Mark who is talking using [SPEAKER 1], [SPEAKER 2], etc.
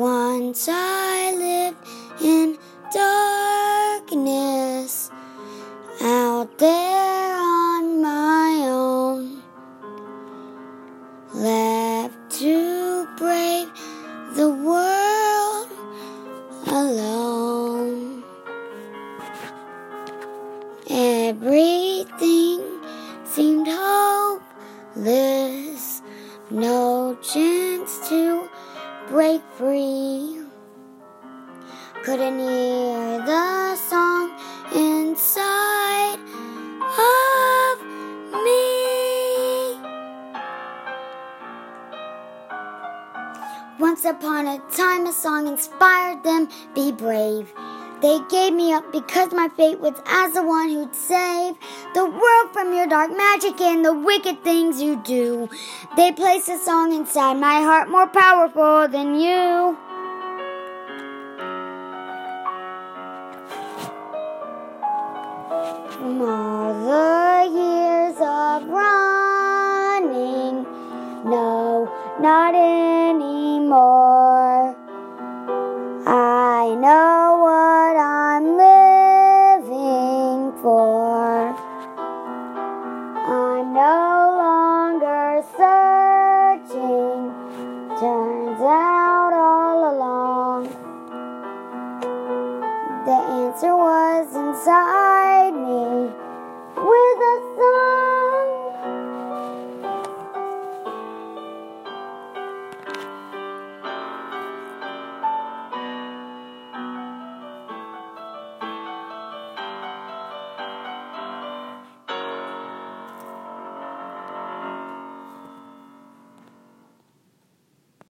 [SPEAKER 1] Once I lived in out there on my own, left to brave the world alone. Everything seemed hopeless, no chance to break free. Couldn't hear the song Once upon a time, a song inspired them be brave. They gave me up because my fate was as the one who'd save the world from your dark magic and the wicked things you do. They placed a song inside my heart more powerful than you. From not anymore. I know what I'm living for. I'm no longer searching, turns out all along. The answer was inside me with a song.